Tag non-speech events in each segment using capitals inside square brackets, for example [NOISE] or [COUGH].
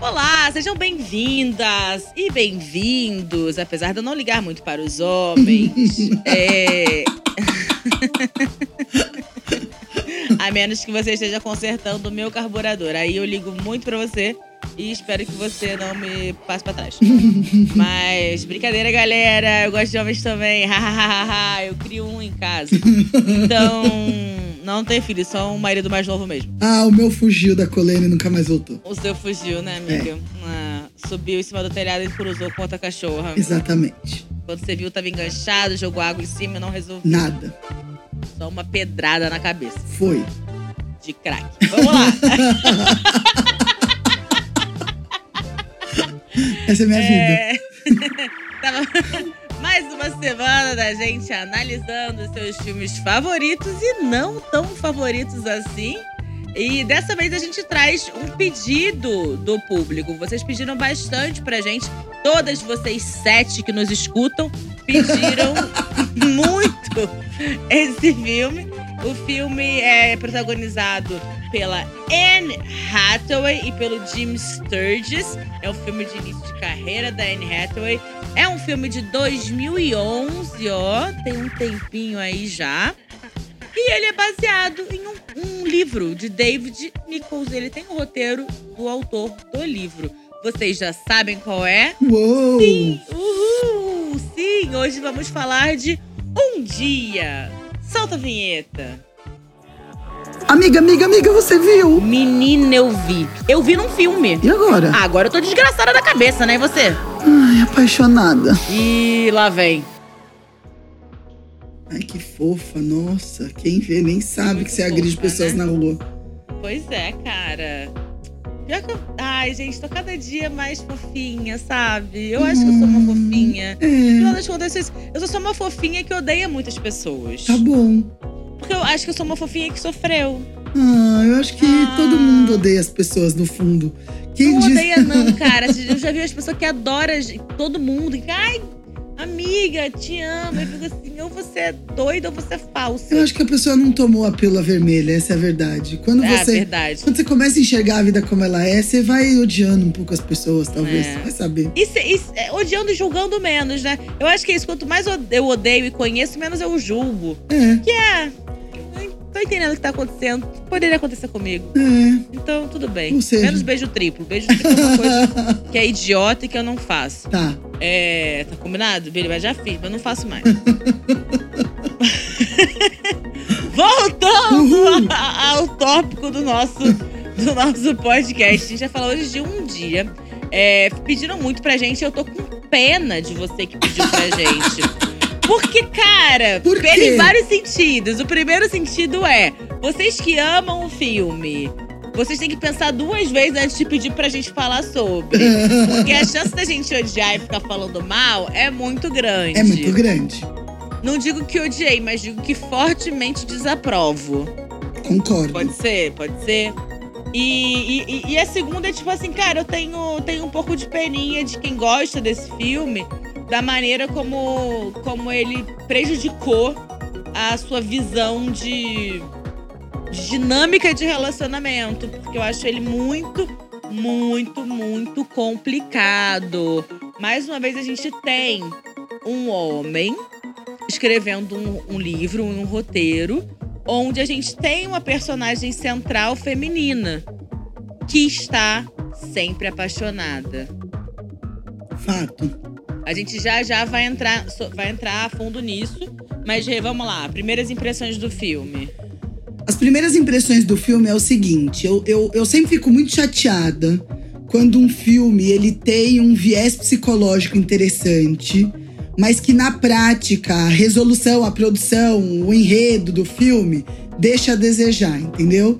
Olá, sejam bem-vindas e bem-vindos, apesar de eu não ligar muito para os homens. [LAUGHS] é... [LAUGHS] A menos que você esteja consertando o meu carburador. Aí eu ligo muito pra você e espero que você não me passe pra trás. [LAUGHS] Mas, brincadeira, galera. Eu gosto de homens também. eu crio um em casa. Então, não tem filho, só um marido mais novo mesmo. Ah, o meu fugiu da colena e nunca mais voltou. O seu fugiu, né, amiga? É. Ah, subiu em cima do telhado e cruzou contra a cachorra. Exatamente. Quando você viu, tava enganchado, jogou água em cima e não resolveu. Nada. Só uma pedrada na cabeça. Foi. De crack. Vamos lá. [LAUGHS] Essa é minha é... vida. [LAUGHS] Mais uma semana da gente analisando seus filmes favoritos e não tão favoritos assim. E dessa vez a gente traz um pedido do público. Vocês pediram bastante pra gente. Todas vocês sete que nos escutam pediram [LAUGHS] muito esse filme. O filme é protagonizado pela Anne Hathaway e pelo Jim Sturgis. É o filme de início de carreira da Anne Hathaway. É um filme de 2011, ó. Tem um tempinho aí já. E ele é baseado em um, um livro de David Nichols. Ele tem o um roteiro do autor do livro. Vocês já sabem qual é? Uou! Sim! Uhul! Sim! Hoje vamos falar de Um Dia. Solta a vinheta. Amiga, amiga, amiga, você viu? Menina, eu vi. Eu vi num filme. E agora? Ah, agora eu tô desgraçada da cabeça, né? E você? Ai, apaixonada. E lá vem. Ai, que fofa, nossa. Quem vê nem sabe Muito que você fofa, agride pessoas né? na rua. Pois é, cara. Pior que eu... Ai, gente, tô cada dia mais fofinha, sabe? Eu acho que eu sou uma hum, fofinha. É. No das contas, eu sou só uma fofinha que odeia muitas pessoas. Tá bom. Porque eu acho que eu sou uma fofinha que sofreu. Ah, eu acho que ah. todo mundo odeia as pessoas, no fundo. Quem não diz... odeia, não, [LAUGHS] cara. Eu já vi as pessoas que adoram todo mundo. Ai, amiga, te amo. Eu fico assim, ou você é doida ou você é falsa. Eu acho que a pessoa não tomou a pílula vermelha, essa é a verdade. Quando é você, verdade. Quando você começa a enxergar a vida como ela é, você vai odiando um pouco as pessoas, talvez. É. vai saber. E, se, e é, odiando e julgando menos, né? Eu acho que é isso. Quanto mais eu odeio e conheço, menos eu julgo. É. Que é tô entendendo o que tá acontecendo. Poderia acontecer comigo. É. Então, tudo bem. Menos beijo triplo. Beijo triplo é uma coisa [LAUGHS] que é idiota e que eu não faço. Tá. É. Tá combinado? Billy, mas já fiz, mas não faço mais. [LAUGHS] Voltando ao tópico do nosso, do nosso podcast. A gente vai falar hoje de um dia. É, pediram muito pra gente, eu tô com pena de você que pediu pra gente. [LAUGHS] Porque, cara, Por em vários sentidos. O primeiro sentido é: vocês que amam o filme. Vocês têm que pensar duas vezes antes de pedir pra gente falar sobre. [LAUGHS] Porque a chance da gente odiar e ficar falando mal é muito grande. É muito grande. Não digo que odiei, mas digo que fortemente desaprovo. Concordo. Pode ser, pode ser. E, e, e, a segunda é tipo assim, cara, eu tenho, tenho um pouco de peninha de quem gosta desse filme da maneira como, como ele prejudicou a sua visão de, de dinâmica de relacionamento. Porque eu acho ele muito, muito, muito complicado. Mais uma vez, a gente tem um homem escrevendo um, um livro, um roteiro, onde a gente tem uma personagem central feminina que está sempre apaixonada. Fato. A gente já já vai entrar, vai entrar a fundo nisso. Mas, Rê, vamos lá. Primeiras impressões do filme. As primeiras impressões do filme é o seguinte: eu, eu, eu sempre fico muito chateada quando um filme ele tem um viés psicológico interessante, mas que na prática a resolução, a produção, o enredo do filme deixa a desejar, entendeu?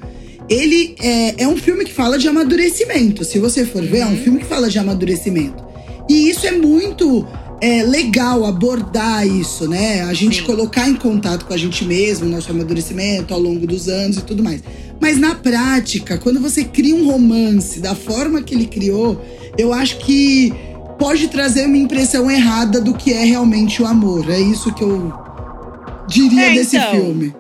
Ele é, é um filme que fala de amadurecimento. Se você for ver, é um uhum. filme que fala de amadurecimento. E isso é muito é, legal abordar isso, né? A gente Sim. colocar em contato com a gente mesmo, nosso amadurecimento ao longo dos anos e tudo mais. Mas na prática, quando você cria um romance da forma que ele criou, eu acho que pode trazer uma impressão errada do que é realmente o amor. É isso que eu diria é, desse então, filme.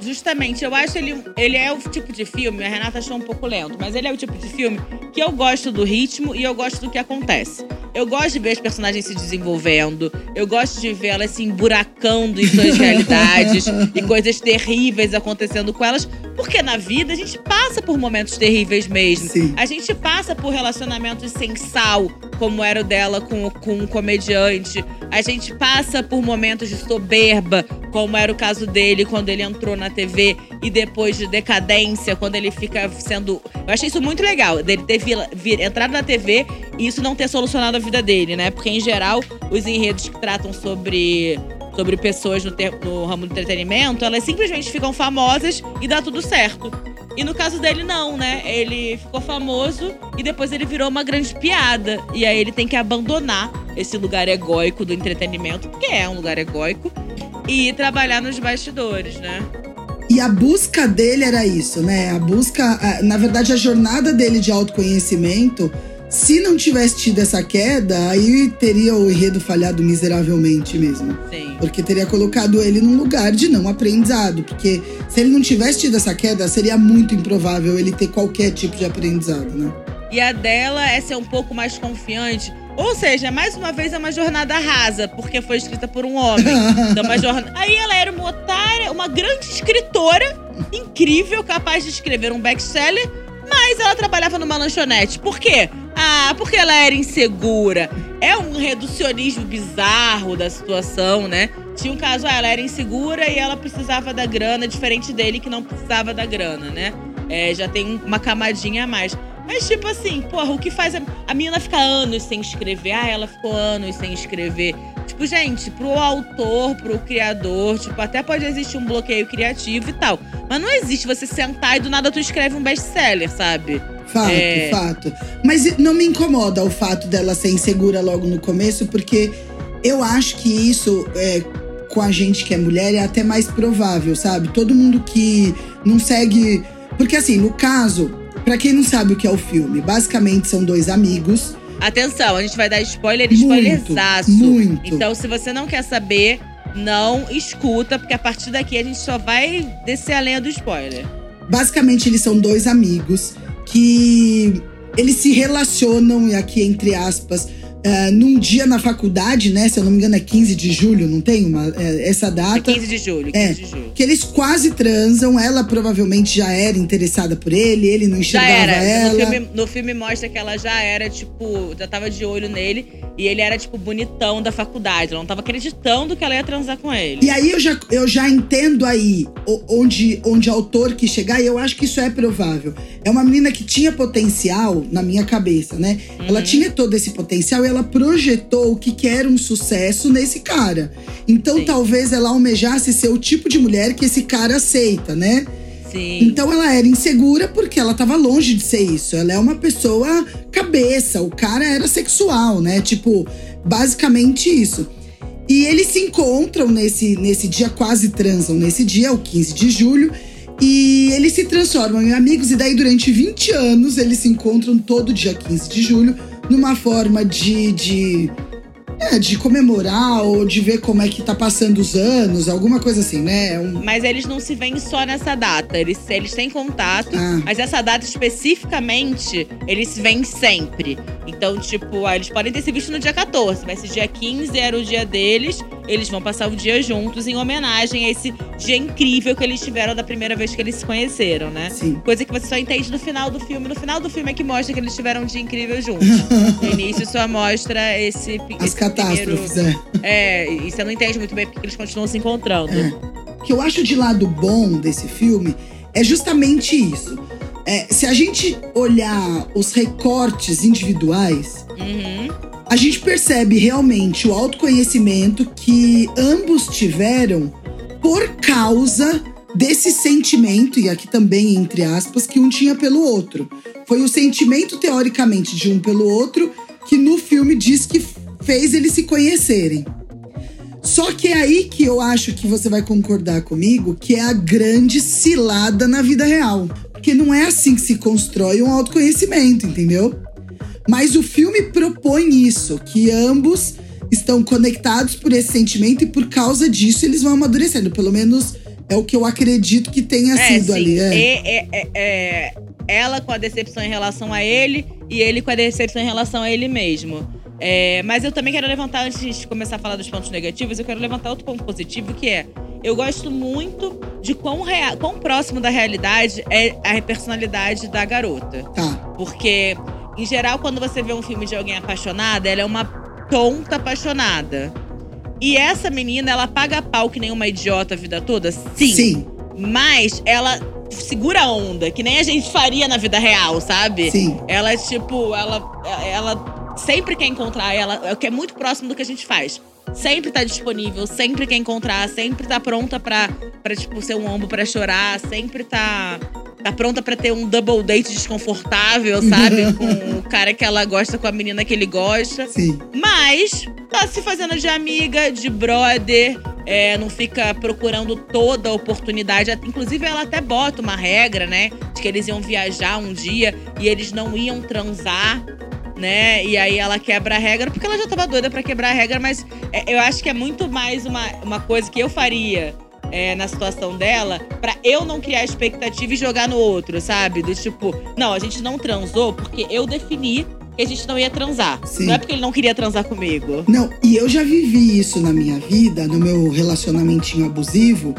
Justamente, eu acho ele. Ele é o tipo de filme, a Renata achou um pouco lento, mas ele é o tipo de filme que eu gosto do ritmo e eu gosto do que acontece. Eu gosto de ver as personagens se desenvolvendo, eu gosto de ver elas se emburacando em suas realidades [LAUGHS] e coisas terríveis acontecendo com elas, porque na vida a gente passa por momentos terríveis mesmo. Sim. A gente passa por relacionamentos sem sal, como era o dela com, com um comediante. A gente passa por momentos de soberba, como era o caso dele quando ele entrou na TV e depois de decadência, quando ele fica sendo. Eu achei isso muito legal, dele ter vir, vir, entrado na TV e isso não ter solucionado a vida dele, né? Porque, em geral, os enredos que tratam sobre sobre pessoas no, ter, no, ramo do entretenimento, elas simplesmente ficam famosas e dá tudo certo. E no caso dele, não, né? Ele ficou famoso e depois ele virou uma grande piada. E aí ele tem que abandonar esse lugar egóico do entretenimento, porque é um lugar egóico, e trabalhar nos bastidores, né? E a busca dele era isso, né? A busca, na verdade, a jornada dele de autoconhecimento se não tivesse tido essa queda, aí teria o enredo falhado miseravelmente mesmo. Sim. Porque teria colocado ele num lugar de não aprendizado. Porque se ele não tivesse tido essa queda, seria muito improvável ele ter qualquer tipo de aprendizado, né? E a dela é ser um pouco mais confiante. Ou seja, mais uma vez é uma jornada rasa, porque foi escrita por um homem. Então, uma jornada... Aí ela era uma otária, uma grande escritora, incrível, capaz de escrever um best-seller, mas ela trabalhava numa lanchonete. Por quê? Ah, porque ela era insegura. É um reducionismo bizarro da situação, né? Tinha um caso, ah, ela era insegura e ela precisava da grana, diferente dele que não precisava da grana, né? É, já tem uma camadinha a mais. Mas, tipo assim, porra, o que faz. A, a menina fica anos sem escrever. Ah, ela ficou anos sem escrever. Tipo, gente, pro autor, pro criador, tipo, até pode existir um bloqueio criativo e tal. Mas não existe você sentar e do nada tu escreve um best-seller, sabe? Fato, é... fato. Mas não me incomoda o fato dela ser insegura logo no começo, porque eu acho que isso, é, com a gente que é mulher, é até mais provável, sabe? Todo mundo que não segue. Porque, assim, no caso, para quem não sabe o que é o filme, basicamente são dois amigos. Atenção, a gente vai dar spoiler spoilerzaço. Muito. Então, se você não quer saber, não escuta, porque a partir daqui a gente só vai descer a lenha do spoiler. Basicamente, eles são dois amigos que eles se relacionam, e aqui entre aspas, Uh, num dia na faculdade, né? Se eu não me engano, é 15 de julho, não tem uma, é, essa data? É 15 de julho, 15 é, de julho. Que eles quase transam, ela provavelmente já era interessada por ele, ele não enxergava já era. ela. No filme, no filme mostra que ela já era, tipo, já tava de olho nele. E ele era, tipo, bonitão da faculdade. Ela não tava acreditando que ela ia transar com ele. E aí eu já, eu já entendo aí onde, onde o autor quis chegar, e eu acho que isso é provável. É uma menina que tinha potencial na minha cabeça, né? Uhum. Ela tinha todo esse potencial e ela projetou o que, que era um sucesso nesse cara. Então Sim. talvez ela almejasse ser o tipo de mulher que esse cara aceita, né? Sim. Então ela era insegura porque ela tava longe de ser isso. Ela é uma pessoa cabeça, o cara era sexual, né? Tipo, basicamente isso. E eles se encontram nesse, nesse dia, quase transam nesse dia, o 15 de julho. E eles se transformam em amigos, e daí durante 20 anos eles se encontram todo dia 15 de julho numa forma de, de é, de comemorar ou de ver como é que tá passando os anos, alguma coisa assim, né? É um... Mas eles não se veem só nessa data. Eles, eles têm contato, ah. mas essa data especificamente, eles se veem sempre. Então, tipo, eles podem ter se visto no dia 14, mas se dia 15 era o dia deles, eles vão passar o dia juntos em homenagem a esse dia incrível que eles tiveram da primeira vez que eles se conheceram, né? Sim. Coisa que você só entende no final do filme. No final do filme é que mostra que eles tiveram um dia incrível juntos. [LAUGHS] no início só mostra esse. As esse catástrofes, primeiro... é. É, e você não entende muito bem porque eles continuam se encontrando. É. O que eu acho de lado bom desse filme é justamente isso. É, se a gente olhar os recortes individuais, uhum. a gente percebe realmente o autoconhecimento que ambos tiveram por causa desse sentimento, e aqui também entre aspas, que um tinha pelo outro. Foi o sentimento, teoricamente, de um pelo outro que no filme diz que fez eles se conhecerem. Só que é aí que eu acho que você vai concordar comigo que é a grande cilada na vida real. Porque não é assim que se constrói um autoconhecimento, entendeu? Mas o filme propõe isso, que ambos estão conectados por esse sentimento e por causa disso eles vão amadurecendo. Pelo menos É o que eu acredito que tenha É, sido sim. ali. É. É, é, é, é, ela com a decepção em relação a ele e ele com a decepção em relação a ele mesmo. É, mas eu também quero levantar, antes de começar a falar dos pontos negativos, eu quero levantar outro ponto positivo, que é eu gosto muito de quão, rea- quão próximo da realidade é a personalidade da garota. Tá. Porque, em geral, quando você vê um filme de alguém apaixonada, ela é uma tonta apaixonada. E essa menina, ela paga pau que nem uma idiota a vida toda? Sim. Sim. Mas ela segura a onda, que nem a gente faria na vida real, sabe? Sim. Ela, tipo, ela, ela sempre quer encontrar, ela, é o que é muito próximo do que a gente faz. Sempre tá disponível, sempre quer encontrar, sempre tá pronta pra, pra tipo, ser um ombro pra chorar, sempre tá, tá pronta pra ter um double date desconfortável, sabe? [LAUGHS] com o cara que ela gosta, com a menina que ele gosta. Sim. Mas tá se fazendo de amiga, de brother, é, não fica procurando toda a oportunidade. Inclusive, ela até bota uma regra, né? De que eles iam viajar um dia e eles não iam transar. Né? E aí ela quebra a regra, porque ela já tava doida pra quebrar a regra, mas é, eu acho que é muito mais uma, uma coisa que eu faria é, na situação dela, pra eu não criar expectativa e jogar no outro, sabe? Do tipo, não, a gente não transou porque eu defini que a gente não ia transar. Sim. Não é porque ele não queria transar comigo. Não, e eu já vivi isso na minha vida, no meu relacionamentinho abusivo.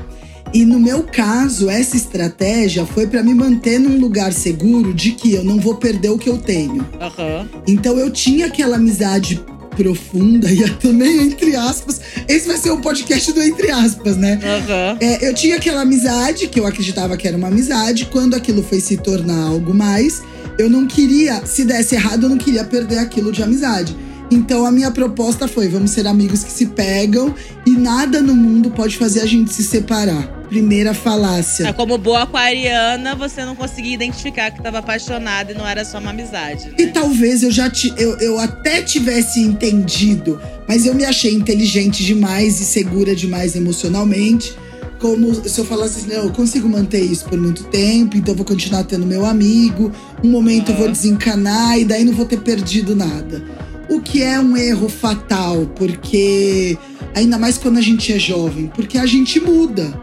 E no meu caso, essa estratégia foi pra me manter num lugar seguro de que eu não vou perder o que eu tenho. Aham. Então eu tinha aquela amizade profunda [LAUGHS] e também entre aspas. Esse vai ser o podcast do entre aspas, né? Aham. É, eu tinha aquela amizade que eu acreditava que era uma amizade. Quando aquilo foi se tornar algo mais, eu não queria, se desse errado, eu não queria perder aquilo de amizade. Então a minha proposta foi: vamos ser amigos que se pegam e nada no mundo pode fazer a gente se separar. Primeira É, falácia. Como boa aquariana, você não conseguia identificar que tava apaixonada e não era só uma amizade. E Né? talvez eu já eu, eu até tivesse entendido, mas eu me achei inteligente demais e segura demais emocionalmente. Como se eu falasse assim, não, eu consigo manter isso por muito tempo, então eu vou continuar tendo meu amigo. Um momento eu vou desencanar e daí não vou ter perdido nada. O que é um erro fatal, porque ainda mais quando a gente é jovem, porque a gente muda.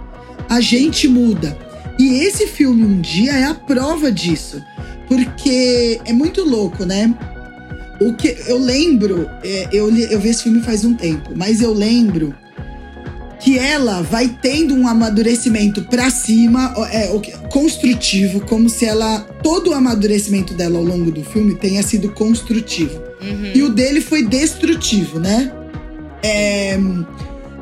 A gente muda. E esse filme um dia é a prova disso. Porque é muito louco, né? O que eu lembro, é, eu, eu vi esse filme faz um tempo, mas eu lembro que ela vai tendo um amadurecimento pra cima, é, construtivo, como se ela. Todo o amadurecimento dela ao longo do filme tenha sido construtivo. Uhum. E o dele foi destrutivo, né? É,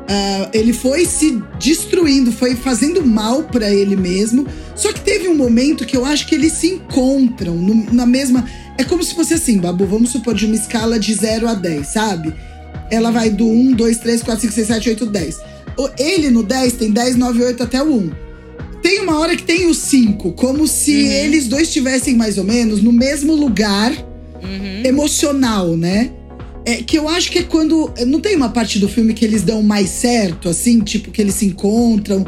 ah, ele foi se destruindo, foi fazendo mal pra ele mesmo. Só que teve um momento que eu acho que eles se encontram no- na mesma. É como se fosse assim, Babu, vamos supor, de uma escala de 0 a 10, sabe? Ela vai do 1, 2, 3, 4, 5, 6, 7, 8, 10. O- Ele no 10 tem 10, 9, 8 até o 1. Tem uma hora que tem o 5, como se Uhum. eles dois estivessem mais ou menos no mesmo lugar Uhum. emocional, né? É, que eu acho que é quando. Não tem uma parte do filme que eles dão mais certo, assim, tipo, que eles se encontram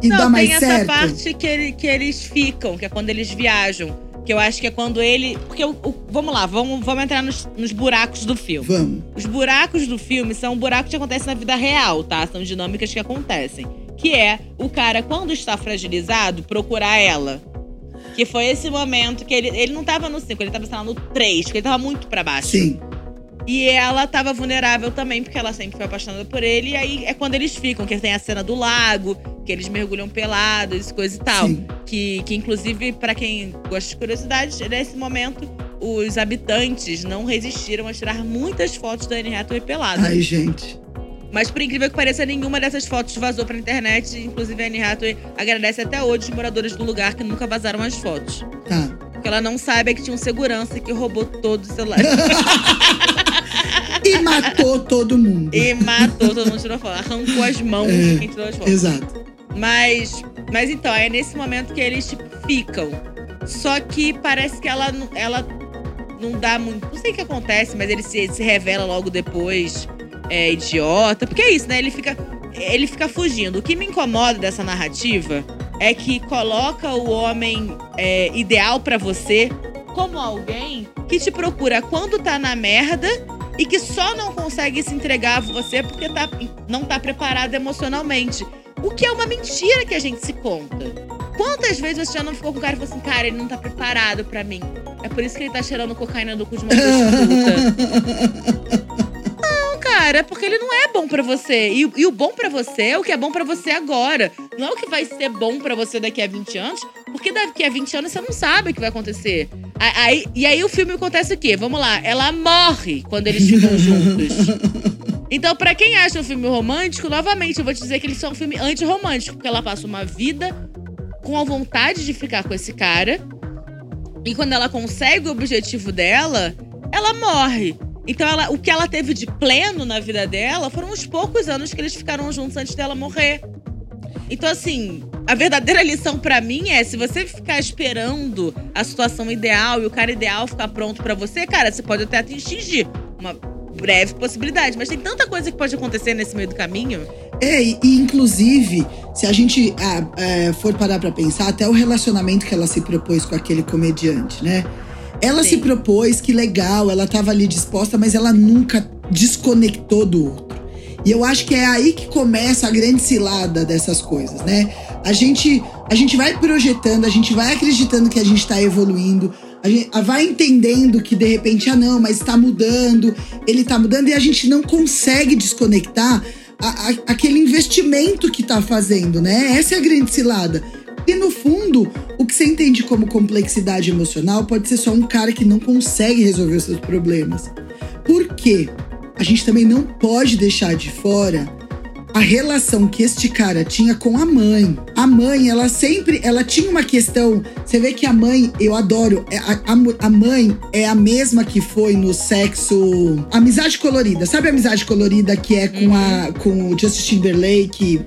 e Não, dá mais tem essa certo. parte que, ele- que eles ficam, que é quando eles viajam. Que eu acho que é quando ele. Porque o- o- vamos lá, vamos, vamos entrar nos, nos buracos do filme. Vamos. Os buracos do filme são buracos que acontecem na vida real, tá? São dinâmicas que acontecem. Que é o cara, quando está fragilizado, procurar ela. Que foi esse momento que ele, ele não tava no 5, ele tava, sei lá, no 3, porque ele tava muito pra baixo. Sim. E ela tava vulnerável também, porque ela sempre foi apaixonada por ele. E aí é quando eles ficam, que tem a cena do lago, que eles mergulham pelados, coisa e tal. Sim. Que, que inclusive, pra quem gosta de curiosidades, nesse momento, os habitantes não resistiram a tirar muitas fotos da Anne Hathaway pelada. Ai, gente. Mas por incrível que pareça, nenhuma dessas fotos vazou pra internet. Inclusive, a Anne Hathaway agradece até hoje os moradores do lugar que nunca vazaram as fotos. Tá. Porque ela não sabe é que tinha um segurança que roubou todos os celulares. [LAUGHS] E matou todo mundo. e matou, todo mundo tirou foto. Arrancou as mãos É, quem tirou as fotos. Exato. Mas, mas então, é nesse momento que eles, tipo, ficam. Só que parece que ela, não- ela não dá muito. Não sei o que acontece, mas ele se, se revela logo depois. É idiota. Porque é isso, né? Ele fica, ele fica fugindo. O que me incomoda dessa narrativa é que coloca o homem é, ideal pra você como alguém que te procura quando tá na merda e que só não consegue se entregar a você porque tá, não tá preparado emocionalmente. O que é uma mentira que a gente se conta. Quantas vezes você já não ficou com o cara e falou assim, cara, ele não tá preparado pra mim. É por isso que ele tá cheirando cocaína do cu de uma [LAUGHS] prostituta. Cara, é porque ele não é bom pra você. E, e o bom pra você é o que é bom pra você agora. Não é o que vai ser bom pra você daqui a 20 anos, porque daqui a 20 anos você não sabe o que vai acontecer. Aí, e aí o filme acontece o quê? Vamos lá, ela morre quando eles ficam juntos. [LAUGHS] Então, para quem acha um filme romântico, novamente, eu vou te dizer que eles são um filme anti-romântico, porque ela passa uma vida com a vontade de ficar com esse cara. E quando ela consegue o objetivo dela, ela morre. Então, ela, o que ela teve de pleno na vida dela foram os poucos anos que eles ficaram juntos antes dela morrer. Então, assim, a verdadeira lição para mim é: se você ficar esperando a situação ideal e o cara ideal ficar pronto para você, cara, você pode até atingir uma breve possibilidade. Mas tem tanta coisa que pode acontecer nesse meio do caminho. É, e, e inclusive, se a gente ah, é, for parar pra pensar, até o relacionamento que ela se propôs com aquele comediante, né? Ela Sim. se propôs, que legal, ela tava ali disposta, mas ela nunca desconectou do outro. E eu acho que é aí que começa a grande cilada dessas coisas, né? A gente, a gente vai projetando, a gente vai acreditando que a gente tá evoluindo, a gente vai entendendo que de repente, ah, não, mas está mudando, ele está mudando e a gente não consegue desconectar a, a, aquele investimento que está fazendo, né? Essa é a grande cilada. E no fundo, o que você entende como complexidade emocional pode ser só um cara que não consegue resolver os seus problemas. Por quê? A gente também não pode deixar de fora a relação que este cara tinha com a mãe. A mãe, ela sempre, ela tinha uma questão. Você vê que a mãe, eu adoro, é, a, a, a mãe é a mesma que foi no sexo. Amizade colorida. Sabe a amizade colorida que é com, a, uhum. com o Justin Timberlake?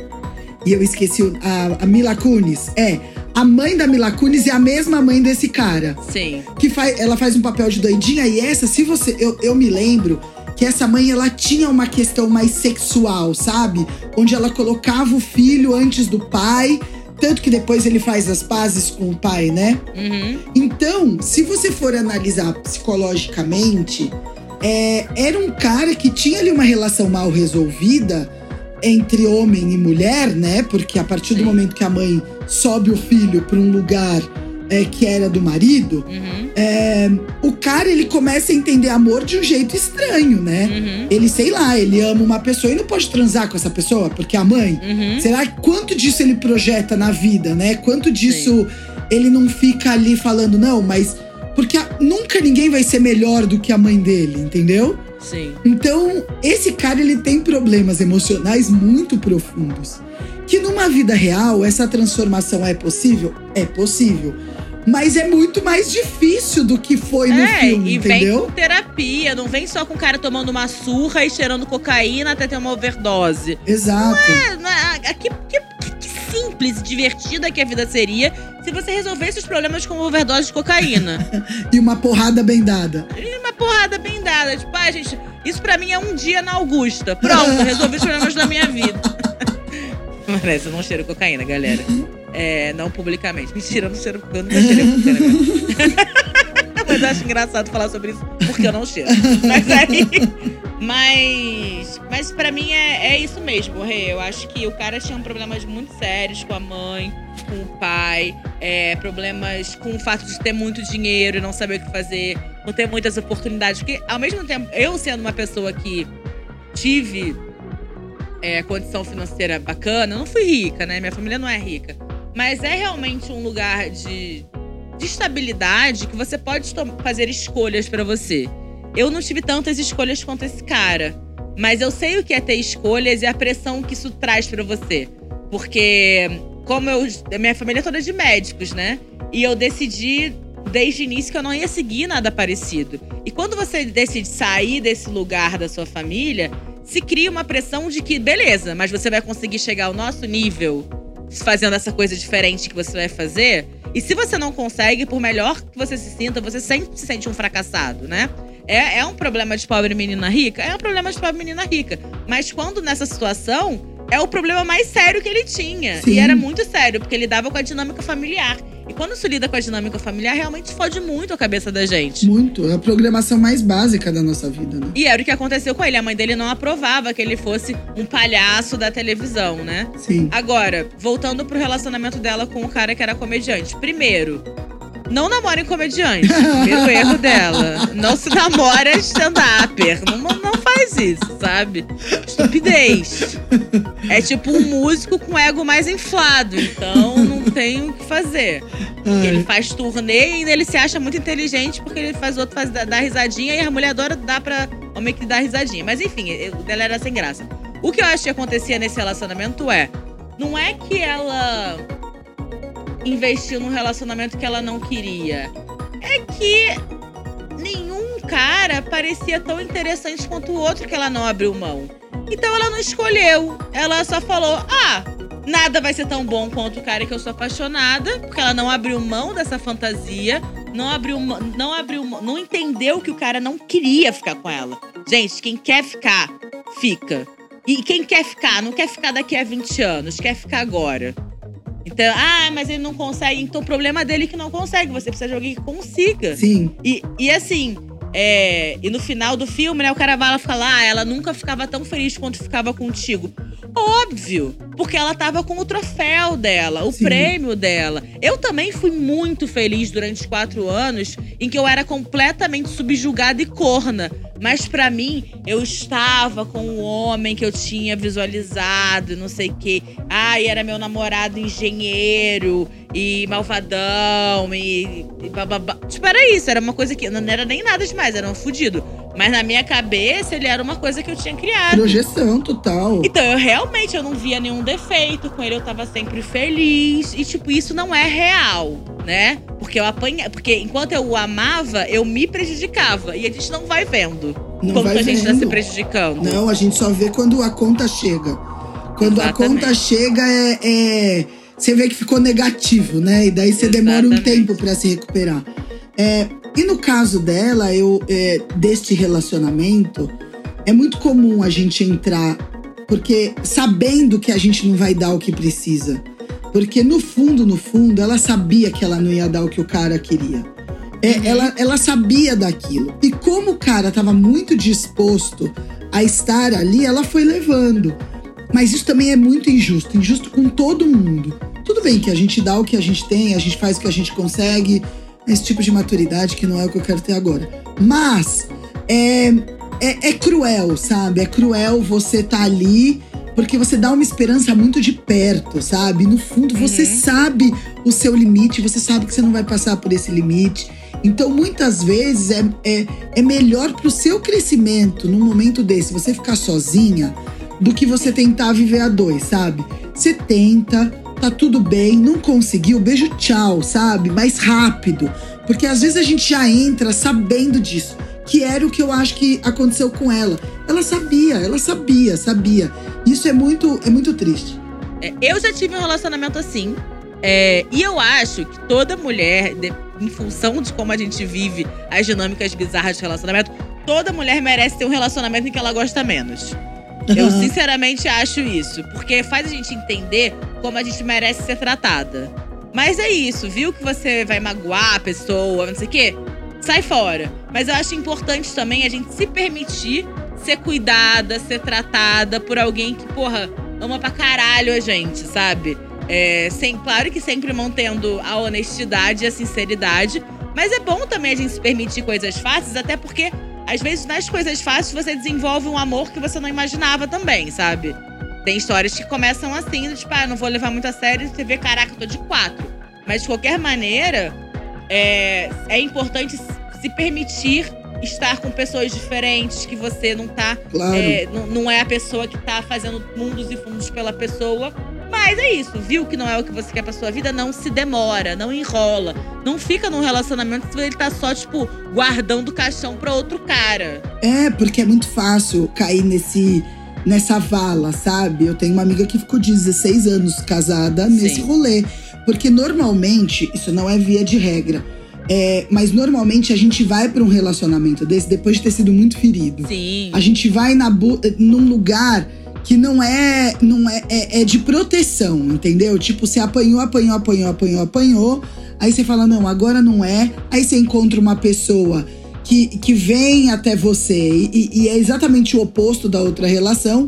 E eu esqueci a, a Mila Kunis? É. A mãe da Mila Kunis é a mesma mãe desse cara. Sim. Que faz, ela faz um papel de doidinha e essa, se você. Eu, eu me lembro que essa mãe ela tinha uma questão mais sexual, sabe? Onde ela colocava o filho antes do pai, tanto que depois ele faz as pazes com o pai, né? Uhum. Então, se você for analisar psicologicamente, é, era um cara que tinha ali uma relação mal resolvida entre homem e mulher, né? Porque a partir Sim. do momento que a mãe sobe o filho para um lugar é, que era do marido, uhum. é, o cara ele começa a entender amor de um jeito estranho, né? Uhum. Ele, sei lá, ele ama uma pessoa e não pode transar com essa pessoa, porque a mãe. Uhum. Será quanto disso ele projeta na vida, né? Quanto disso Sim. ele não fica ali falando, não, mas. Porque a, nunca ninguém vai ser melhor do que a mãe dele, entendeu? Sim. Então, esse cara ele tem problemas emocionais muito profundos. Que numa vida real, essa transformação é possível? É possível. Mas é muito mais difícil do que foi no é, filme, e entendeu? vem com terapia, não vem só com o cara tomando uma surra e cheirando cocaína até ter uma overdose. Exato. Não é, não é, que, que, simples e divertida que a vida seria se você resolvesse os problemas com overdose de cocaína. [LAUGHS] e uma porrada bem dada. E uma porrada bem dada. Tipo, ah, gente, isso pra mim é um dia na Augusta. Pronto, [LAUGHS] resolvi os problemas da minha vida. [LAUGHS] Parece, eu não cheiro cocaína, galera. É, não publicamente. Mentira, eu não cheiro. Eu nunca cheirei cocaína. Mas eu acho engraçado falar sobre isso porque eu não cheiro. Mas aí. Mas. Mas pra mim é, é isso mesmo, Rê. Eu acho que o cara tinha problemas muito sérios com a mãe, com o pai, é, problemas com o fato de ter muito dinheiro e não saber o que fazer, não ter muitas oportunidades. Porque, ao mesmo tempo, eu sendo uma pessoa que tive é, condição financeira bacana. Eu não fui rica, né? Minha família não é rica. Mas é realmente um lugar de, de estabilidade que você pode fazer escolhas para você. Eu não tive tantas escolhas quanto esse cara. Mas eu sei o que é ter escolhas e a pressão que isso traz para você. Porque, como eu. Minha família é toda de médicos, né? E eu decidi desde o início que eu não ia seguir nada parecido. E quando você decide sair desse lugar da sua família, se cria uma pressão de que, beleza, mas você vai conseguir chegar ao nosso nível fazendo essa coisa diferente que você vai fazer. E se você não consegue, por melhor que você se sinta, você sempre se sente um fracassado, né? É, é um problema de pobre menina rica? É um problema de pobre menina rica. Mas quando nessa situação, é o problema mais sério que ele tinha. Sim. E era muito sério, porque ele dava com a dinâmica familiar. E quando isso lida com a dinâmica familiar, realmente fode muito a cabeça da gente. Muito. É a programação mais básica da nossa vida, né? E era o que aconteceu com ele. A mãe dele não aprovava que ele fosse um palhaço da televisão, né? Sim. Agora, voltando pro relacionamento dela com o cara que era comediante. Primeiro, não namorem comediante. Primeiro erro dela. Não se namora stand-upper. Não, não faz isso, sabe? Estupidez. É tipo um músico com ego mais inflado. Então não tem o que fazer. Ele faz turnê e ele se acha muito inteligente porque ele faz outro faz, dar risadinha e a mulher adora dar pra homem que dá risadinha. Mas enfim, o dela era sem graça. O que eu acho que acontecia nesse relacionamento é. Não é que ela investiu num relacionamento que ela não queria. É que nenhum cara parecia tão interessante quanto o outro que ela não abriu mão. Então ela não escolheu. Ela só falou: ah, nada vai ser tão bom quanto o cara que eu sou apaixonada, porque ela não abriu mão dessa fantasia, não abriu, não abriu, não entendeu que o cara não queria ficar com ela. Gente, quem quer ficar, fica. E quem quer ficar, não quer ficar daqui a 20 anos, quer ficar agora. Então, ah, mas ele não consegue. Então o problema dele é que não consegue. Você precisa de alguém que consiga. Sim. E, e assim, é, e no final do filme, né, o cara vai lá fala: ah, ela nunca ficava tão feliz quanto ficava contigo. Óbvio, porque ela tava com o troféu dela, o Sim. prêmio dela. Eu também fui muito feliz durante quatro anos em que eu era completamente subjugada e corna. Mas para mim, eu estava com o homem que eu tinha visualizado, não sei o quê. Ai, era meu namorado engenheiro e malvadão e, e bababá. Tipo, era isso, era uma coisa que não era nem nada demais, era um fudido. Mas na minha cabeça, ele era uma coisa que eu tinha criado. Projeção total. Então, eu realmente eu não via nenhum defeito com ele, eu tava sempre feliz. E, tipo, isso não é real, né? Porque eu apanhei. Porque enquanto eu o amava, eu me prejudicava. E a gente não vai vendo não como vai a gente vendo. tá se prejudicando. Não, a gente só vê quando a conta chega. Quando Exatamente. a conta chega, é, é, Você vê que ficou negativo, né? E daí você Exatamente. demora um tempo para se recuperar. É, e no caso dela, eu é, deste relacionamento, é muito comum a gente entrar porque sabendo que a gente não vai dar o que precisa. Porque no fundo, no fundo, ela sabia que ela não ia dar o que o cara queria. É, uhum. ela, ela sabia daquilo. E como o cara estava muito disposto a estar ali, ela foi levando. Mas isso também é muito injusto injusto com todo mundo. Tudo bem que a gente dá o que a gente tem, a gente faz o que a gente consegue, esse tipo de maturidade que não é o que eu quero ter agora. Mas é, é, é cruel, sabe? É cruel você estar tá ali porque você dá uma esperança muito de perto, sabe? No fundo, você uhum. sabe o seu limite, você sabe que você não vai passar por esse limite. Então, muitas vezes é, é, é melhor pro seu crescimento num momento desse você ficar sozinha do que você tentar viver a dois, sabe? Você tenta, tá tudo bem, não conseguiu, beijo, tchau, sabe? Mais rápido. Porque às vezes a gente já entra sabendo disso, que era o que eu acho que aconteceu com ela. Ela sabia, ela sabia, sabia. Isso é muito, é muito triste. É, eu já tive um relacionamento assim. É, e eu acho que toda mulher, de, em função de como a gente vive as dinâmicas bizarras de relacionamento, toda mulher merece ter um relacionamento em que ela gosta menos. Eu sinceramente acho isso, porque faz a gente entender como a gente merece ser tratada. Mas é isso, viu que você vai magoar a pessoa, não sei o quê? Sai fora. Mas eu acho importante também a gente se permitir ser cuidada, ser tratada por alguém que, porra, ama pra caralho a gente, sabe? É, sem, claro que sempre mantendo a honestidade e a sinceridade. Mas é bom também a gente se permitir coisas fáceis, até porque às vezes nas coisas fáceis você desenvolve um amor que você não imaginava também, sabe? Tem histórias que começam assim, tipo, ah, não vou levar muito a sério, você vê, caraca, eu tô de quatro. Mas de qualquer maneira, é, é importante se permitir estar com pessoas diferentes, que você não tá. Claro. É, não, não é a pessoa que tá fazendo mundos e fundos pela pessoa. Mas é isso, viu que não é o que você quer pra sua vida? Não se demora, não enrola. Não fica num relacionamento se ele tá só, tipo, guardando o caixão pra outro cara. É, porque é muito fácil cair nesse nessa vala, sabe? Eu tenho uma amiga que ficou 16 anos casada nesse Sim. rolê. Porque normalmente, isso não é via de regra, é, mas normalmente a gente vai para um relacionamento desse depois de ter sido muito ferido. Sim. A gente vai na num lugar que não é não é, é, é de proteção, entendeu? Tipo, você apanhou, apanhou, apanhou, apanhou, apanhou. Aí você fala, não, agora não é. Aí você encontra uma pessoa que, que vem até você e, e é exatamente o oposto da outra relação.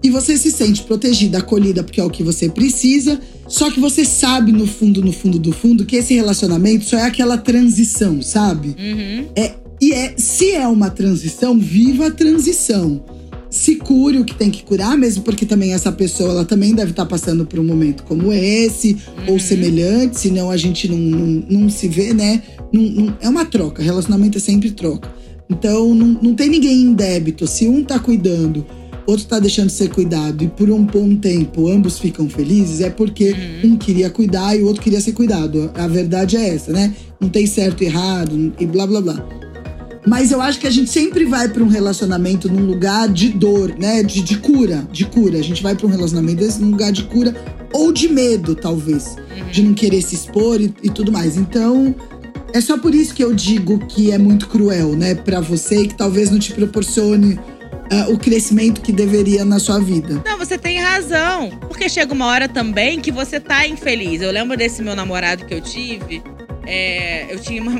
E você se sente protegida, acolhida, porque é o que você precisa. Só que você sabe, no fundo, no fundo do fundo, que esse relacionamento só é aquela transição, sabe? Uhum. É, e é, se é uma transição, viva a transição. Se cure o que tem que curar, mesmo porque também essa pessoa ela também deve estar passando por um momento como esse, Uhum. ou semelhante, senão a gente não, não, não se vê, né? Não- não- é uma troca, relacionamento é sempre troca. Então não, não tem ninguém em débito. Se um tá cuidando, outro tá deixando de ser cuidado, e por um bom tempo ambos ficam felizes, é porque Uhum. um queria cuidar e o outro queria ser cuidado. A verdade é essa, né? Não tem certo e errado e blá blá blá. Mas eu acho que a gente sempre vai para um relacionamento num lugar de dor, né? De, de cura, de cura. A gente vai para um relacionamento desse num lugar de cura ou de medo, talvez, de não querer se expor e, e tudo mais. Então, é só por isso que eu digo que é muito cruel, né, Pra você e que talvez não te proporcione ah, o crescimento que deveria na sua vida. Não, você tem razão. Porque chega uma hora também que você tá infeliz. Eu lembro desse meu namorado que eu tive. É, eu tinha uma,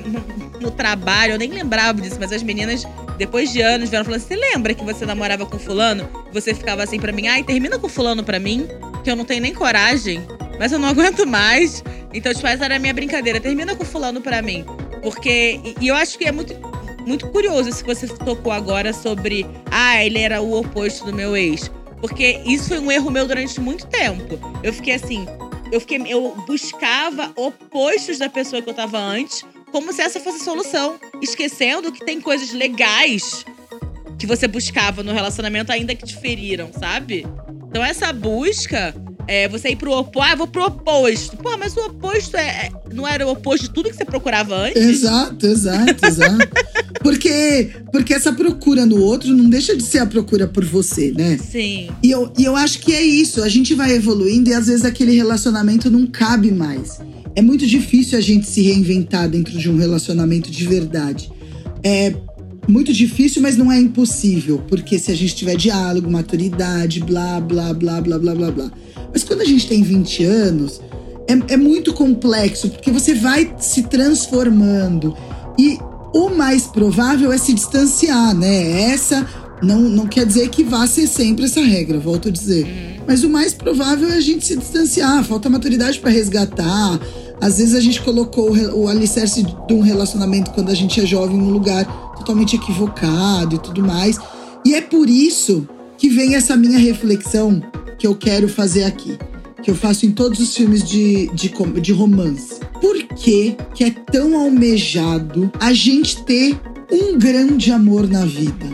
no trabalho, eu nem lembrava disso, mas as meninas, depois de anos, vieram falando: Você lembra que você namorava com fulano? Você ficava assim pra mim, ai, termina com fulano pra mim, que eu não tenho nem coragem, mas eu não aguento mais. Então, tipo, essa era a minha brincadeira. Termina com fulano pra mim. Porque. E, e eu acho que é muito, muito curioso isso que você tocou agora sobre. Ah, ele era o oposto do meu ex. Porque isso foi um erro meu durante muito tempo. Eu fiquei assim. Eu, fiquei, eu buscava opostos da pessoa que eu tava antes, como se essa fosse a solução. Esquecendo que tem coisas legais que você buscava no relacionamento, ainda que te feriram, sabe? Então essa busca é você ir pro oposto. Ah, eu vou pro oposto. Pô, mas o oposto é, é- não era o oposto de tudo que você procurava antes? Exato, exato, exato. [LAUGHS] porque, porque essa procura no outro não deixa de ser a procura por você, né? Sim. E eu, e eu acho que é isso. A gente vai evoluindo e às vezes aquele relacionamento não cabe mais. É muito difícil a gente se reinventar dentro de um relacionamento de verdade. É muito difícil, mas não é impossível. Porque se a gente tiver diálogo, maturidade, blá, blá, blá, blá, blá, blá, blá. Mas quando a gente tem 20 anos, é, é muito complexo, porque você vai se transformando. E o mais provável é se distanciar, né? Essa não, não quer dizer que vá ser sempre essa regra, volto a dizer. Mas o mais provável é a gente se distanciar, falta maturidade para resgatar. Às vezes a gente colocou o, alicerce de um relacionamento quando a gente é jovem num lugar totalmente equivocado e tudo mais. E é por isso que vem essa minha reflexão que eu quero fazer aqui. Que eu faço em todos os filmes de, de, de romance. Por que, que é tão almejado a gente ter um grande amor na vida?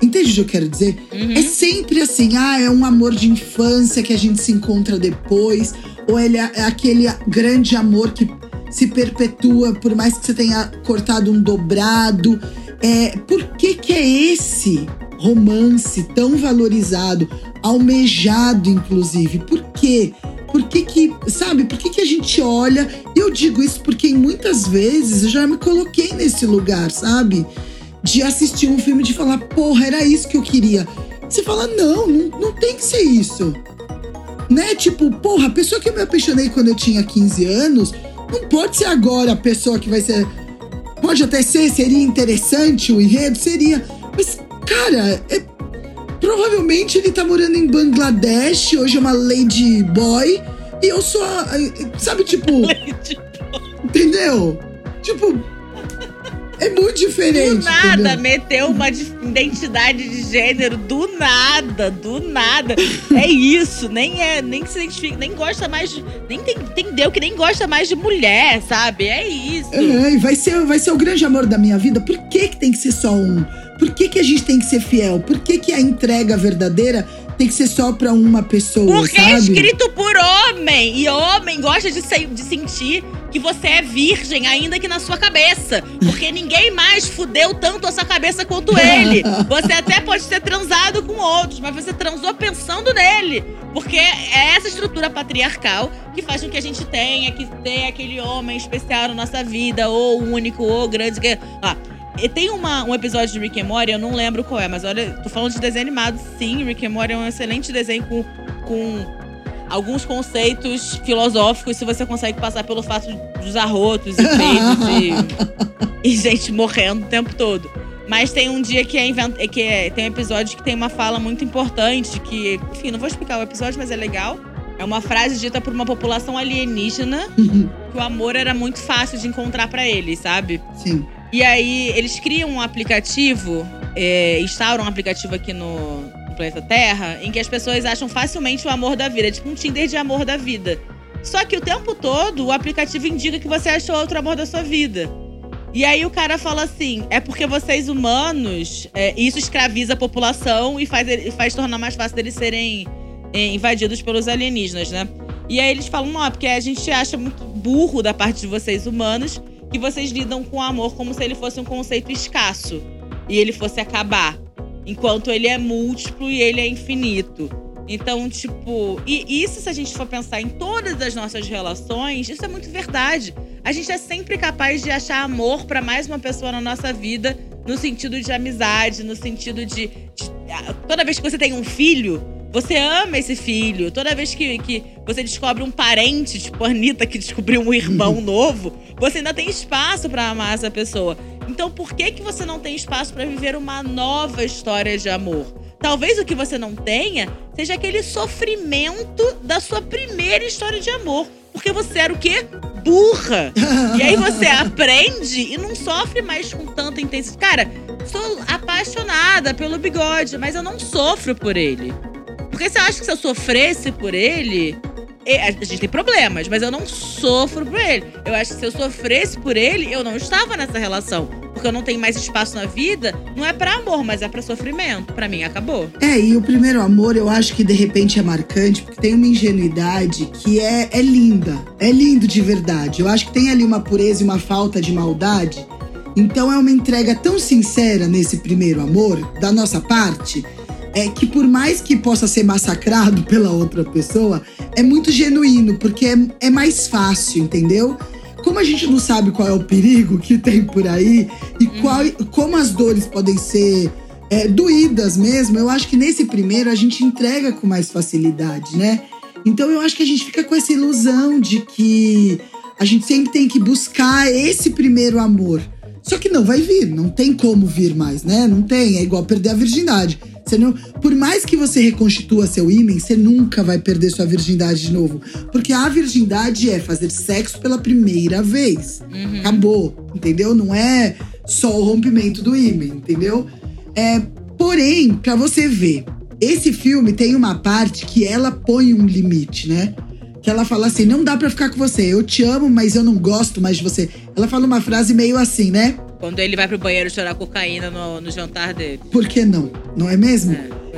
Entende o que eu quero dizer? Uhum. É sempre assim, ah, é um amor de infância que a gente se encontra depois, ou ele é é aquele grande amor que se perpetua por mais que você tenha cortado um dobrado. É, por que que é esse romance tão valorizado, almejado inclusive? Por quê? Por que que, sabe, por que que a gente olha? Eu digo isso porque muitas vezes eu já me coloquei nesse lugar, sabe? de assistir um filme e de falar, porra, era isso que eu queria. Você fala, não, não, não tem que ser isso. Né? Tipo, porra, a pessoa que eu me apaixonei quando eu tinha 15 anos, não pode ser agora a pessoa que vai ser. Pode até ser, seria interessante o enredo, seria. Mas, cara, é- provavelmente ele tá morando em Bangladesh, hoje é uma lady boy, e eu sou. a- Sabe, tipo. [LAUGHS] Entendeu? Tipo. É muito diferente. Do nada, entendeu? meteu uma de- identidade de gênero do nada, do nada. É isso, nem é, nem se identifica, nem gosta mais de, nem tem- entendeu que nem gosta mais de mulher, sabe? É isso. É, vai ser, vai ser o grande amor da minha vida. Por que, que tem que ser só um? Por que, que a gente tem que ser fiel? Por que, que a entrega verdadeira tem que ser só pra uma pessoa, Porque é sabe? escrito por homem. E homem gosta de, se- de sentir que você é virgem, ainda que na sua cabeça. Porque [LAUGHS] ninguém mais fudeu tanto a sua cabeça quanto ele. [LAUGHS] Você até pode ter transado com outros, mas você transou pensando nele. Porque é essa estrutura patriarcal que faz com que a gente tenha que ter aquele homem especial na nossa vida, ou único, ou grande. Ah, e tem uma, um episódio de Rick and Morty, eu não lembro qual é, mas olha, tô falando de desenho animado, sim. Rick and Morty é um excelente desenho com, com alguns conceitos filosóficos se você consegue passar pelo fato dos arrotos e peitos [LAUGHS] e, e gente morrendo o tempo todo. Mas tem um dia que é, invent... que é tem um episódio que tem uma fala muito importante que, enfim, não vou explicar o episódio, mas é legal. É uma frase dita por uma população alienígena que o amor era muito fácil de encontrar para eles, sabe? Sim. E aí eles criam um aplicativo, é, instauram um aplicativo aqui no, no planeta Terra, em que as pessoas acham facilmente o amor da vida, é tipo um Tinder de amor da vida. Só que o tempo todo o aplicativo indica que você achou outro amor da sua vida. E aí o cara fala assim: é porque vocês humanos, é, isso escraviza a população e faz, faz tornar mais fácil deles serem é, invadidos pelos alienígenas, né? E aí eles falam: não, é porque a gente acha muito burro da parte de vocês humanos que vocês lidam com o amor como se ele fosse um conceito escasso e ele fosse acabar, enquanto ele é múltiplo e ele é infinito. Então, tipo, e isso se a gente for pensar em todas as nossas relações, isso é muito verdade. A gente é sempre capaz de achar amor para mais uma pessoa na nossa vida, no sentido de amizade, no sentido de, de toda vez que você tem um filho, você ama esse filho. Toda vez que, que você descobre um parente, tipo a Anitta que descobriu um irmão [LAUGHS] novo, você ainda tem espaço para amar essa pessoa. Então por que, que você não tem espaço para viver uma nova história de amor? Talvez o que você não tenha seja aquele sofrimento da sua primeira história de amor. Porque você era o quê? Burra. E aí você [LAUGHS] aprende e não sofre mais com tanta intensidade. Cara, sou apaixonada pelo bigode, mas eu não sofro por ele. Porque você acha que se eu sofresse por ele, a gente tem problemas, mas eu não sofro por ele. Eu acho que se eu sofresse por ele, eu não estava nessa relação. Porque eu não tenho mais espaço na vida, não é para amor, mas é para sofrimento. Para mim, acabou. É, e o primeiro amor eu acho que de repente é marcante, porque tem uma ingenuidade que é, é linda. É lindo de verdade. Eu acho que tem ali uma pureza e uma falta de maldade. Então é uma entrega tão sincera nesse primeiro amor, da nossa parte, é que por mais que possa ser massacrado [LAUGHS] pela outra pessoa, é muito genuíno, porque é, é mais fácil, entendeu? Como a gente não sabe qual é o perigo que tem por aí e uhum. qual, como as dores podem ser é, doídas mesmo, eu acho que nesse primeiro a gente entrega com mais facilidade, né? Então eu acho que a gente fica com essa ilusão de que a gente sempre tem que buscar esse primeiro amor. Só que não vai vir, não tem como vir mais, né? Não tem, é igual perder a virgindade. Você não, por mais que você reconstitua seu ímã, você nunca vai perder sua virgindade de novo. Porque a virgindade é fazer sexo pela primeira vez. Uhum. Acabou, entendeu? Não é só o rompimento do ímã, entendeu? É, porém, para você ver, esse filme tem uma parte que ela põe um limite, né? Que ela fala assim: não dá para ficar com você. Eu te amo, mas eu não gosto mais de você. Ela fala uma frase meio assim, né? Quando ele vai pro banheiro chorar cocaína no, no jantar dele. Por que não? Não é mesmo?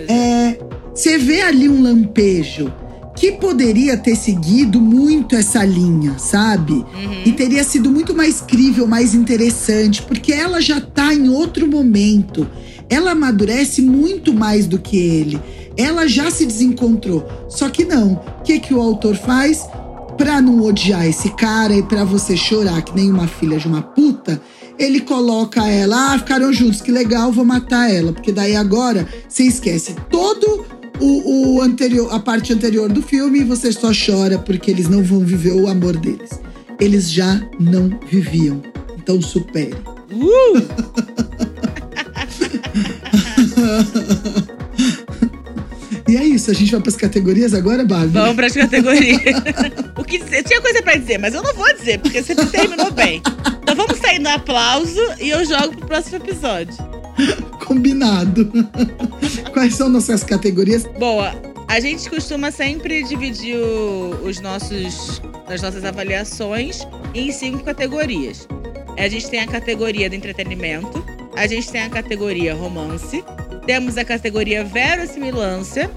É, é. Você vê ali um lampejo que poderia ter seguido muito essa linha, sabe? Uhum. E teria sido muito mais crível, mais interessante, porque ela já tá em outro momento. Ela amadurece muito mais do que ele. Ela já se desencontrou. Só que não. O que, que o autor faz? Pra não odiar esse cara e pra você chorar que nem uma filha de uma puta, ele coloca ela, ah, ficaram juntos, que legal, vou matar ela. Porque daí agora você esquece todo o, o anterior, a parte anterior do filme e você só chora porque eles não vão viver o amor deles. Eles já não viviam. Então supere. Uh! [LAUGHS] [LAUGHS] E é isso, a gente vai para as categorias agora, Barbie? Vamos para as categorias. [LAUGHS] o que dizer? Tinha coisa para dizer, mas eu não vou dizer, porque você terminou bem. Então vamos sair no aplauso e eu jogo pro próximo episódio. [LAUGHS] Combinado. Quais são nossas categorias? Boa, a gente costuma sempre dividir os nossos, as nossas avaliações em cinco categorias. A gente tem a categoria do entretenimento, a gente tem a categoria romance, temos a categoria verossimilância.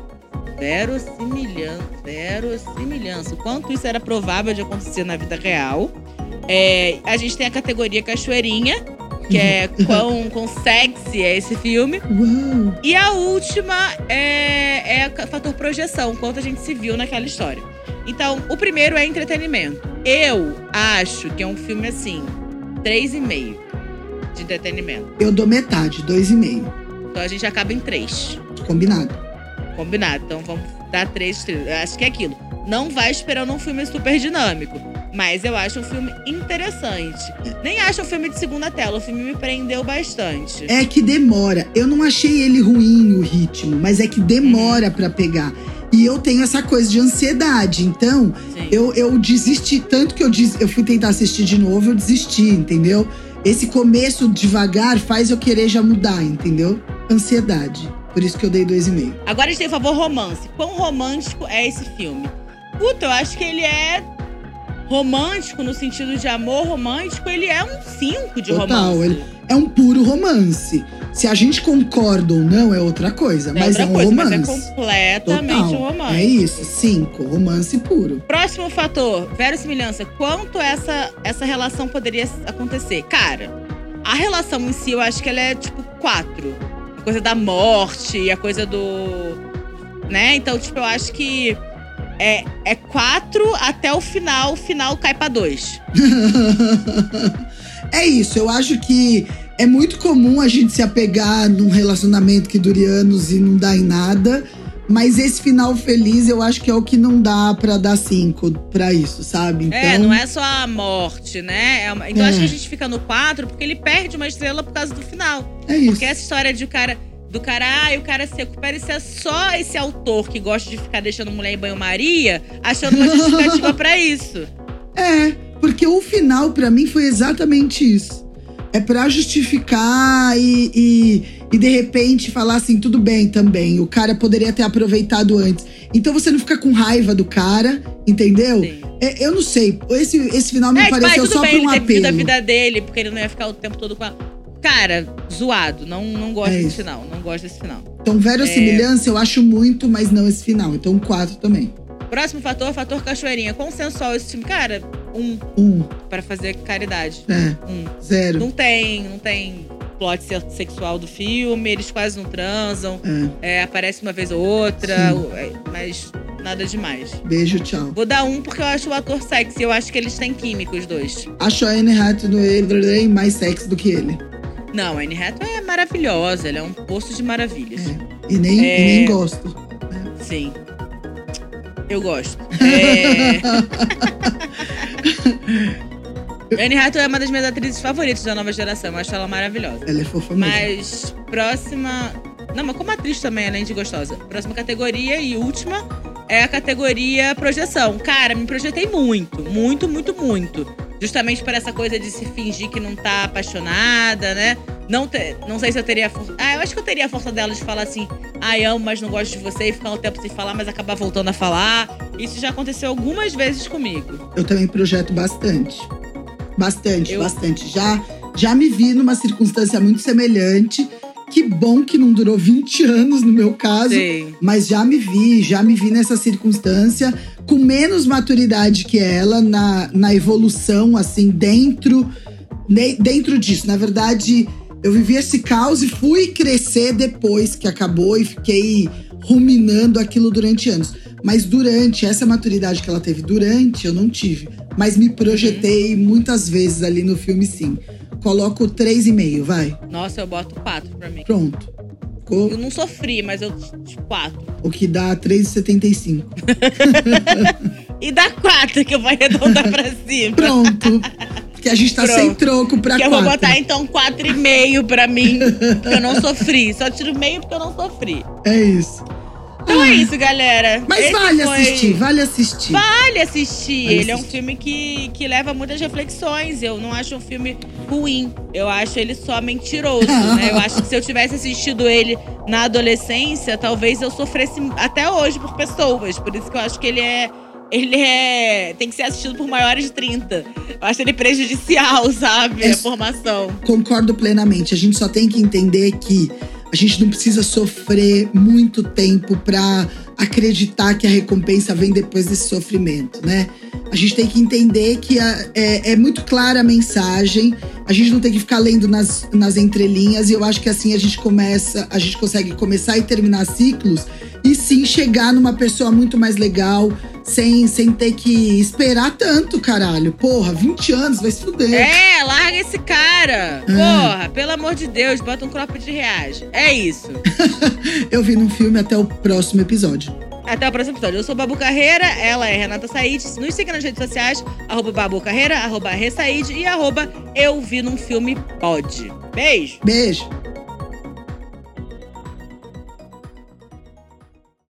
Verossimilhança. Verossimilhança. O quanto isso era provável de acontecer na vida real. É, a gente tem a categoria cachoeirinha, que é [LAUGHS] quão, quão sexy é esse filme. Uau. E a última é, é o fator projeção, quanto a gente se viu naquela história. Então, o primeiro é entretenimento. Eu acho que é um filme assim, 3,5. de entretenimento. Eu dou metade, dois e meio. Então a gente acaba em três. Combinado. Combinado. Então vamos dar três estrelas. Eu acho que é aquilo. Não vai esperando um filme super dinâmico. Mas eu acho um filme interessante. Nem acho um filme de segunda tela. O filme me prendeu bastante. É que demora. Eu não achei ele ruim o ritmo, mas é que demora pra pegar. E eu tenho essa coisa de ansiedade. Então, Sim. eu, eu desisti. Tanto que eu, des, eu fui tentar assistir de novo, eu desisti, entendeu? Esse começo devagar faz eu querer já mudar, entendeu? Ansiedade. Por isso que eu dei 2,5. Agora a gente tem o favor romance. Quão romântico é esse filme? Puta, eu acho que ele é romântico no sentido de amor romântico, ele é um 5 de Total, romance. Ele é um puro romance. Se a gente concorda ou não é outra coisa, é mas outra é um coisa, romance. Mas é completamente Total, um romance. É isso, 5, romance puro. Próximo fator, verossimilhança. Quanto essa essa relação poderia acontecer? Cara, a relação em si eu acho que ela é tipo 4 coisa da morte, a coisa do. Né? Então, tipo, eu acho que é, é quatro até o final. O final cai pra dois. [LAUGHS] é isso, eu acho que é muito comum a gente se apegar num relacionamento que dure anos e não dá em nada. Mas esse final feliz eu acho que é o que não dá pra dar cinco pra isso, sabe? Então, É, não é só a morte, né? É Então, É. acho que a gente fica no quatro porque ele perde uma estrela por causa do final. é isso. Porque essa história de o cara. Do cara, ah, o cara seco. Parece ser só esse autor que gosta de ficar deixando mulher em banho-maria, achando uma [LAUGHS] justificativa pra isso. É, porque o final pra mim foi exatamente isso. É pra justificar e, e, e de repente falar assim, tudo bem também. O cara poderia ter aproveitado antes. Então você não fica com raiva do cara, entendeu? É, eu não sei. Esse, esse final me É, tipo, pareceu só bem pra ele um a apelo. vida dele, porque ele não ia ficar o tempo todo com ela. Cara, zoado. Não, não gosto É desse isso. final. Não gosto desse final. Então, verossimilhança eu acho muito, mas não esse final. Então, quatro também. Próximo fator, fator cachoeirinha. Consensual esse filme. Cara, um Um, pra fazer caridade. é, Um. zero. Não tem, não tem plot se- sexual do filme, eles quase não transam. É, É, aparece uma vez ou outra, Sim. é, mas nada demais. beijo, tchau. Vou dar um porque eu acho o ator sexy. Eu acho que eles têm química, os dois. Acho a Anne Hathaway mais sexy do que ele. Não, a Anne Hathaway é maravilhosa. Ela é um poço de maravilhas. E nem, É. e nem gosto. Sim. Eu gosto. [LAUGHS] É... [LAUGHS] [LAUGHS] Anne Hathaway é uma das minhas atrizes favoritas da nova geração. Eu acho ela maravilhosa. Ela é fofa mesmo. Mas próxima. Não, mas como atriz também, além de gostosa. Próxima categoria e última é a categoria projeção. Cara, me projetei muito, muito, muito, muito. Justamente por essa coisa de se fingir que não tá apaixonada, né? Não, te- não sei se eu teria a força. Ah, eu acho que eu teria a força dela de falar assim: ai, amo, mas não gosto de você, e ficar um tempo sem falar, mas acabar voltando a falar. Isso já aconteceu algumas vezes comigo. Eu também projeto bastante. Bastante, Eu- bastante. Já, já me vi numa circunstância muito semelhante. Que bom que não durou 20 anos no meu caso. Sim. Mas já me vi, já me vi nessa circunstância com menos maturidade que ela na, na evolução, assim, dentro, dentro disso. Na verdade, eu vivi esse caos e fui crescer depois que acabou e fiquei ruminando aquilo durante anos. Mas durante, essa maturidade que ela teve durante, eu não tive. Mas me projetei muitas vezes ali no filme, sim. Coloco 3,5, vai. Nossa, eu boto quatro pra mim. Pronto. Ficou Eu não sofri, mas eu. Tipo, quatro. o que dá 3,75. [LAUGHS] E dá quatro, que eu vou arredondar pra [LAUGHS] cima. Pronto. Porque a gente tá Pronto. sem troco pra que eu quatro. vou botar então quatro e meio pra mim, porque eu não sofri. Só tiro meio porque eu não sofri. É isso. Então é isso, galera. Mas Esse vale foi- assistir, vale assistir. Vale assistir. Vale ele é um assistir. filme que, que leva muitas reflexões. Eu não acho um filme ruim. Eu acho ele só mentiroso, [LAUGHS] né? Eu acho que se eu tivesse assistido ele na adolescência, talvez eu sofresse até hoje por pessoas. Por isso que eu acho que ele é. Ele é. Tem que ser assistido por maiores de 30. Eu acho ele prejudicial, sabe? É- A formação. Concordo plenamente. A gente só tem que entender que a gente não precisa sofrer muito tempo pra acreditar que a recompensa vem depois desse sofrimento, né? A gente tem que entender que a- é, é muito clara a mensagem. A gente não tem que ficar lendo nas, nas entrelinhas. E eu acho que assim a gente começa, a gente consegue começar e terminar ciclos e sim chegar numa pessoa muito mais legal, sem, sem ter que esperar tanto, caralho. Porra, 20 anos, vai se fuder. É, larga esse cara. Porra, pelo amor de Deus, bota um crop de reais. É isso. [LAUGHS] Eu vi num filme até o próximo episódio. Até o próximo episódio. Eu sou Babu Carreira, ela é Renata Said. Nos siga nas redes sociais, arroba Babu Carreira, arroba Ressaid e arroba Eu Vi Num Filme Pode. Beijo! Beijo!